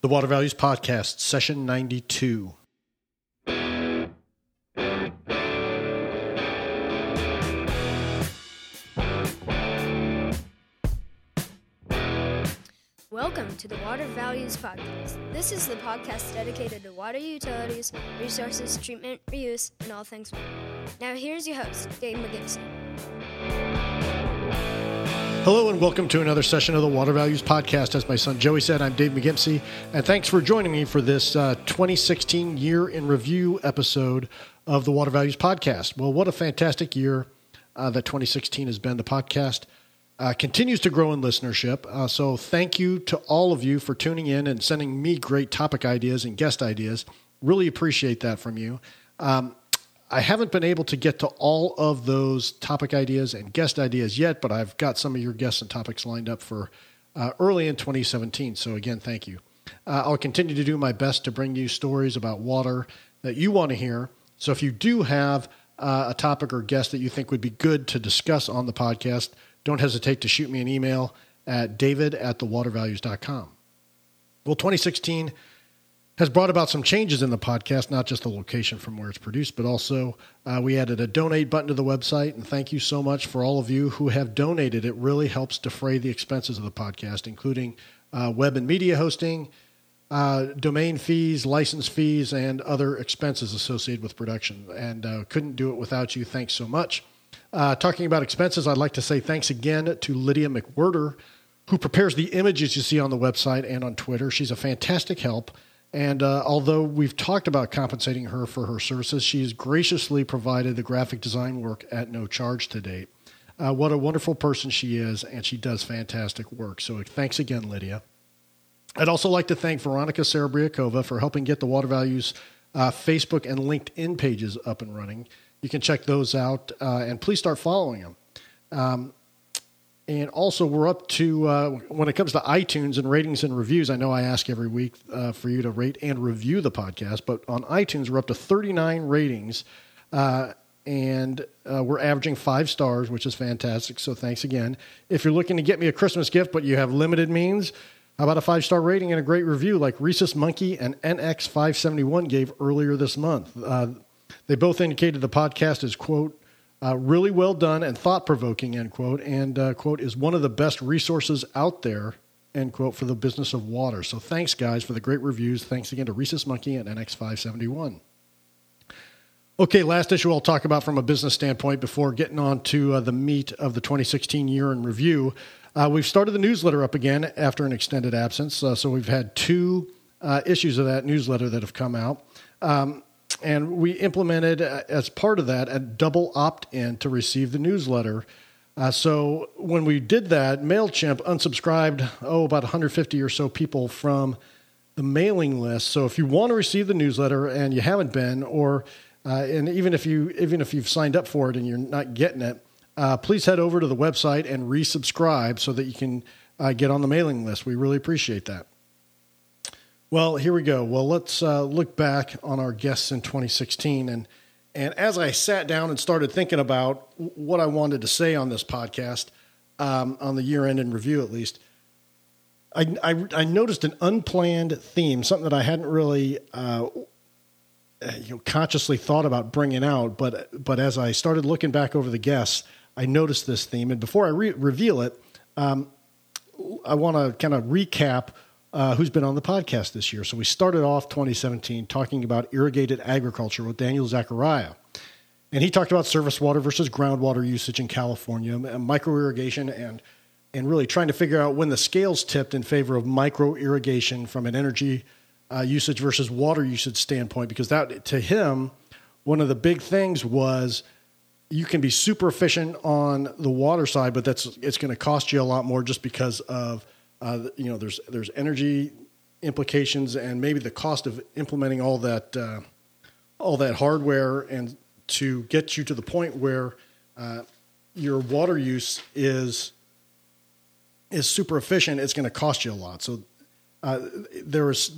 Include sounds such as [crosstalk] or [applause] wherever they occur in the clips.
The Water Values Podcast, session 92. Welcome to the Water Values Podcast. This is the podcast dedicated to water utilities, resources, treatment, reuse, and all things water. Now, here's your host, Dave McGimsey. Hello, and welcome to another session of the Water Values Podcast. As my son Joey said, I'm Dave McGimsey, and thanks for joining me for this uh, 2016 Year in Review episode of the Water Values Podcast. Well, what a fantastic year uh, that 2016 has been. The podcast uh, continues to grow in listenership. Uh, so thank you to all of you for tuning in and sending me great topic ideas and guest ideas. Really appreciate that from you. Um, I haven't been able to get to all of those topic ideas and guest ideas yet, but I've got some of your guests and topics lined up for uh, early in 2017. So, again, thank you. Uh, I'll continue to do my best to bring you stories about water that you want to hear. So, if you do have uh, a topic or guest that you think would be good to discuss on the podcast, don't hesitate to shoot me an email at david at thewatervalues.com. Well, 2016 has brought about some changes in the podcast, not just the location from where it's produced, but also uh, we added a donate button to the website. And thank you so much for all of you who have donated. It really helps defray the expenses of the podcast, including uh, web and media hosting, uh, domain fees, license fees, and other expenses associated with production. And uh, couldn't do it without you. Thanks so much. Uh, talking about expenses, I'd like to say thanks again to Lydia McWhirter, who prepares the images you see on the website and on Twitter. She's a fantastic help. And uh, although we've talked about compensating her for her services, she's graciously provided the graphic design work at no charge to date. Uh, what a wonderful person she is, and she does fantastic work. So thanks again, Lydia. I'd also like to thank Veronica Sarabriakova for helping get the Water Values uh, Facebook and LinkedIn pages up and running you can check those out uh, and please start following them. Um, and also, we're up to uh, when it comes to iTunes and ratings and reviews. I know I ask every week uh, for you to rate and review the podcast, but on iTunes, we're up to 39 ratings. Uh, and uh, we're averaging five stars, which is fantastic. So thanks again. If you're looking to get me a Christmas gift, but you have limited means, how about a five star rating and a great review like Rhesus Monkey and NX571 gave earlier this month? Uh, they both indicated the podcast is, quote, uh, really well done and thought provoking, end quote, and, uh, quote, is one of the best resources out there, end quote, for the business of water. So thanks, guys, for the great reviews. Thanks again to Rhesus Monkey and NX571. Okay, last issue I'll talk about from a business standpoint before getting on to uh, the meat of the 2016 year in review. Uh, we've started the newsletter up again after an extended absence. Uh, so we've had two uh, issues of that newsletter that have come out. Um, and we implemented uh, as part of that a double opt-in to receive the newsletter. Uh, so when we did that, Mailchimp unsubscribed oh about 150 or so people from the mailing list. So if you want to receive the newsletter and you haven't been, or uh, and even if you even if you've signed up for it and you're not getting it, uh, please head over to the website and resubscribe so that you can uh, get on the mailing list. We really appreciate that. Well, here we go. Well, let's uh, look back on our guests in 2016. And, and as I sat down and started thinking about what I wanted to say on this podcast, um, on the year end in review at least, I, I, I, noticed an unplanned theme, something that I hadn't really uh, you know, consciously thought about bringing out. But, but as I started looking back over the guests, I noticed this theme. And before I re- reveal it, um, I want to kind of recap uh, who's been on the podcast this year. So we started off 2017 talking about irrigated agriculture with Daniel Zachariah. And he talked about surface water versus groundwater usage in California, micro irrigation, and, and really trying to figure out when the scales tipped in favor of micro irrigation from an energy uh, usage versus water usage standpoint. Because that, to him, one of the big things was you can be super efficient on the water side, but that's it's going to cost you a lot more just because of – uh, you know, there's there's energy implications and maybe the cost of implementing all that uh, all that hardware and to get you to the point where uh, your water use is is super efficient, it's going to cost you a lot. So uh, there was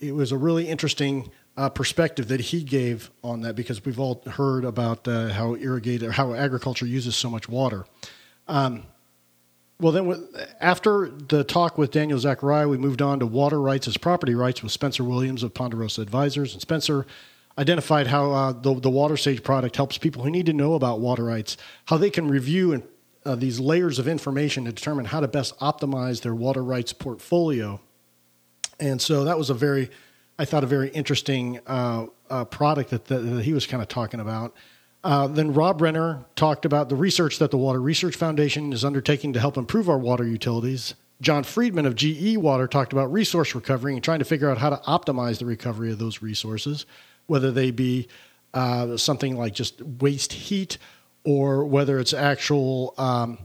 it was a really interesting uh, perspective that he gave on that because we've all heard about uh, how irrigated how agriculture uses so much water. Um, well, then after the talk with Daniel Zachariah, we moved on to water rights as property rights with Spencer Williams of Ponderosa Advisors. And Spencer identified how uh, the, the Water Sage product helps people who need to know about water rights, how they can review and, uh, these layers of information to determine how to best optimize their water rights portfolio. And so that was a very, I thought, a very interesting uh, uh product that, that, that he was kind of talking about. Uh, then Rob Renner talked about the research that the Water Research Foundation is undertaking to help improve our water utilities. John Freedman of GE Water talked about resource recovery and trying to figure out how to optimize the recovery of those resources, whether they be uh, something like just waste heat or whether it's actual um,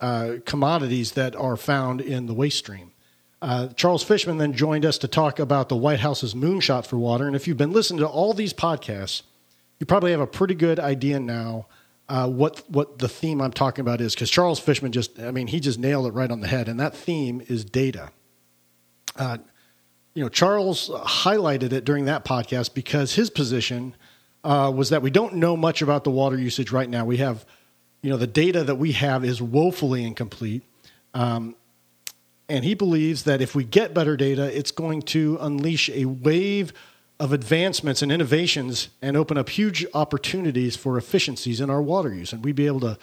uh, commodities that are found in the waste stream. Uh, Charles Fishman then joined us to talk about the White House's moonshot for water. And if you've been listening to all these podcasts, you probably have a pretty good idea now uh, what what the theme I'm talking about is because Charles Fishman just I mean he just nailed it right on the head, and that theme is data. Uh, you know, Charles highlighted it during that podcast because his position uh, was that we don't know much about the water usage right now. We have, you know, the data that we have is woefully incomplete. Um, and he believes that if we get better data, it's going to unleash a wave of advancements and innovations and open up huge opportunities for efficiencies in our water use. And we'd be able to,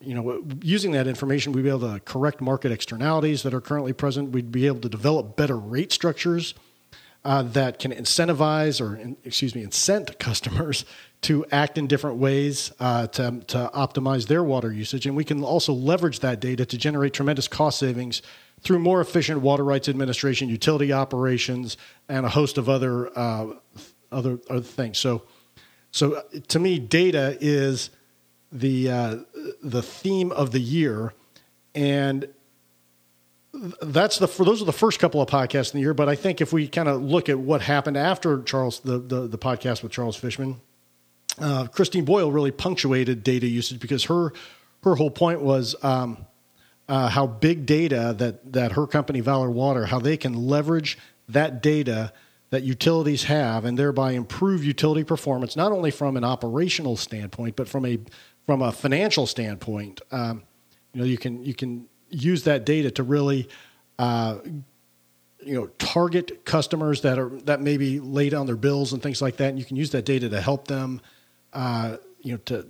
you know, using that information, we'd be able to correct market externalities that are currently present. We'd be able to develop better rate structures uh, that can incentivize or, excuse me, incent customers [laughs] to act in different ways uh, to, to optimize their water usage. And we can also leverage that data to generate tremendous cost savings through more efficient water rights administration, utility operations, and a host of other uh, other other things. So, so uh, to me, data is the uh, the theme of the year, and that's the those are the first couple of podcasts in the year. But I think if we kind of look at what happened after Charles the the, the podcast with Charles Fishman, uh, Christine Boyle really punctuated data usage because her her whole point was. Um, uh, how big data that, that her company, Valor Water, how they can leverage that data that utilities have and thereby improve utility performance, not only from an operational standpoint, but from a, from a financial standpoint. Um, you know, you can, you can use that data to really uh, you know target customers that are that may be late on their bills and things like that and you can use that data to help them uh, you know to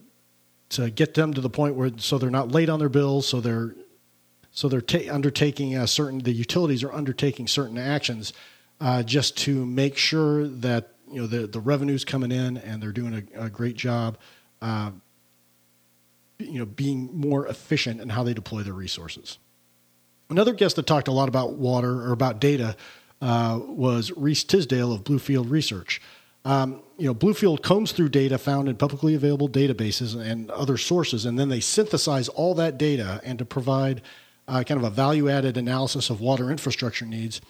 to get them to the point where so they're not late on their bills so they're so they're ta- undertaking a certain, the utilities are undertaking certain actions uh, just to make sure that you know the the revenue's coming in and they're doing a, a great job, uh, you know, being more efficient in how they deploy their resources. Another guest that talked a lot about water or about data uh, was Reese Tisdale of Bluefield Research. Um, you know, Bluefield combs through data found in publicly available databases and other sources, and then they synthesize all that data and to provide uh, kind of a value added analysis of water infrastructure needs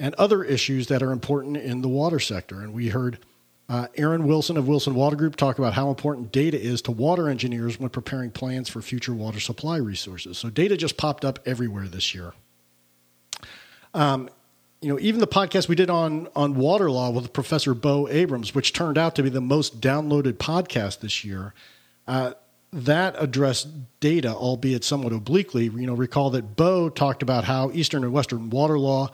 and other issues that are important in the water sector. And we heard uh, Erin Wilson of Wilson Water Group talk about how important data is to water engineers when preparing plans for future water supply resources. So data just popped up everywhere this year. Um, you know, even the podcast we did on on water law with Professor Bo Abrams, which turned out to be the most downloaded podcast this year, uh, that addressed data, albeit somewhat obliquely. You know, recall that Bo talked about how Eastern and Western water law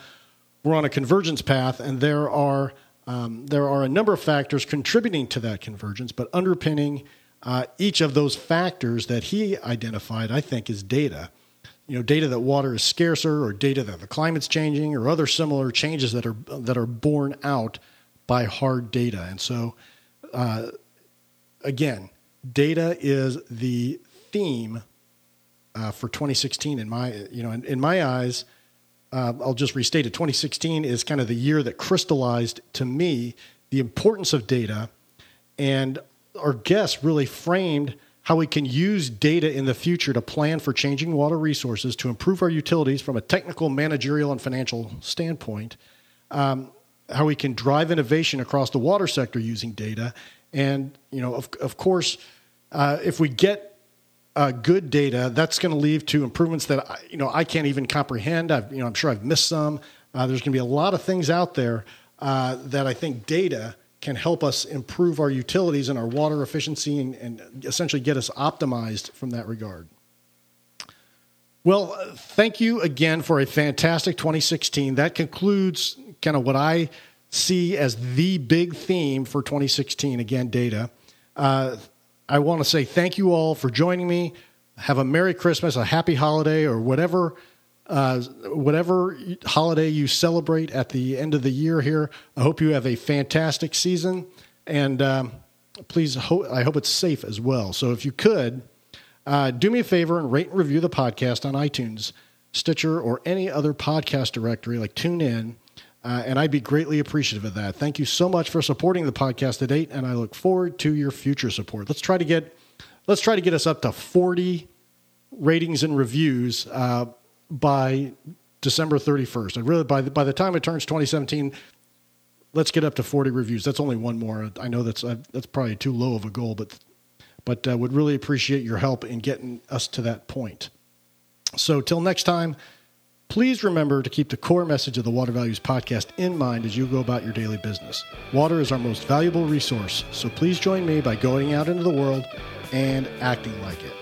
were on a convergence path, and there are um, there are a number of factors contributing to that convergence, but underpinning uh, each of those factors that he identified, I think, is data. You know, data that water is scarcer, or data that the climate's changing, or other similar changes that are that are borne out by hard data. And so, uh, again, data is the theme uh, for 2016 in my you know in, in my eyes uh, i'll just restate it. 2016 is kind of the year that crystallized to me the importance of data and our guests really framed how we can use data in the future to plan for changing water resources to improve our utilities from a technical managerial and financial standpoint um, how we can drive innovation across the water sector using data and you know, of of course, uh, if we get uh, good data, that's going to lead to improvements that I, you know I can't even comprehend. I've, you know, I'm sure I've missed some. Uh, there's going to be a lot of things out there uh, that I think data can help us improve our utilities and our water efficiency and, and essentially get us optimized from that regard. Well, uh, thank you again for a fantastic 2016. That concludes kind of what I see as the big theme for 2016. Again, data. Uh, I want to say thank you all for joining me. Have a Merry Christmas, a Happy Holiday, or whatever. Uh, whatever holiday you celebrate at the end of the year here, I hope you have a fantastic season. And um, please, ho- I hope it's safe as well. So if you could, uh, do me a favor and rate and review the podcast on iTunes, Stitcher, or any other podcast directory like TuneIn. Uh, and I'd be greatly appreciative of that. Thank you so much for supporting the podcast to date, and I look forward to your future support. Let's try to get let's try to get us up to forty ratings and reviews uh, by December thirty first. And really, by the, by the time it turns twenty seventeen, let's get up to forty reviews. That's only one more. I know that's uh, that's probably too low of a goal, but but uh, would really appreciate your help in getting us to that point. So till next time. Please remember to keep the core message of the Water Values podcast in mind as you go about your daily business. Water is our most valuable resource, so please join me by going out into the world and acting like it.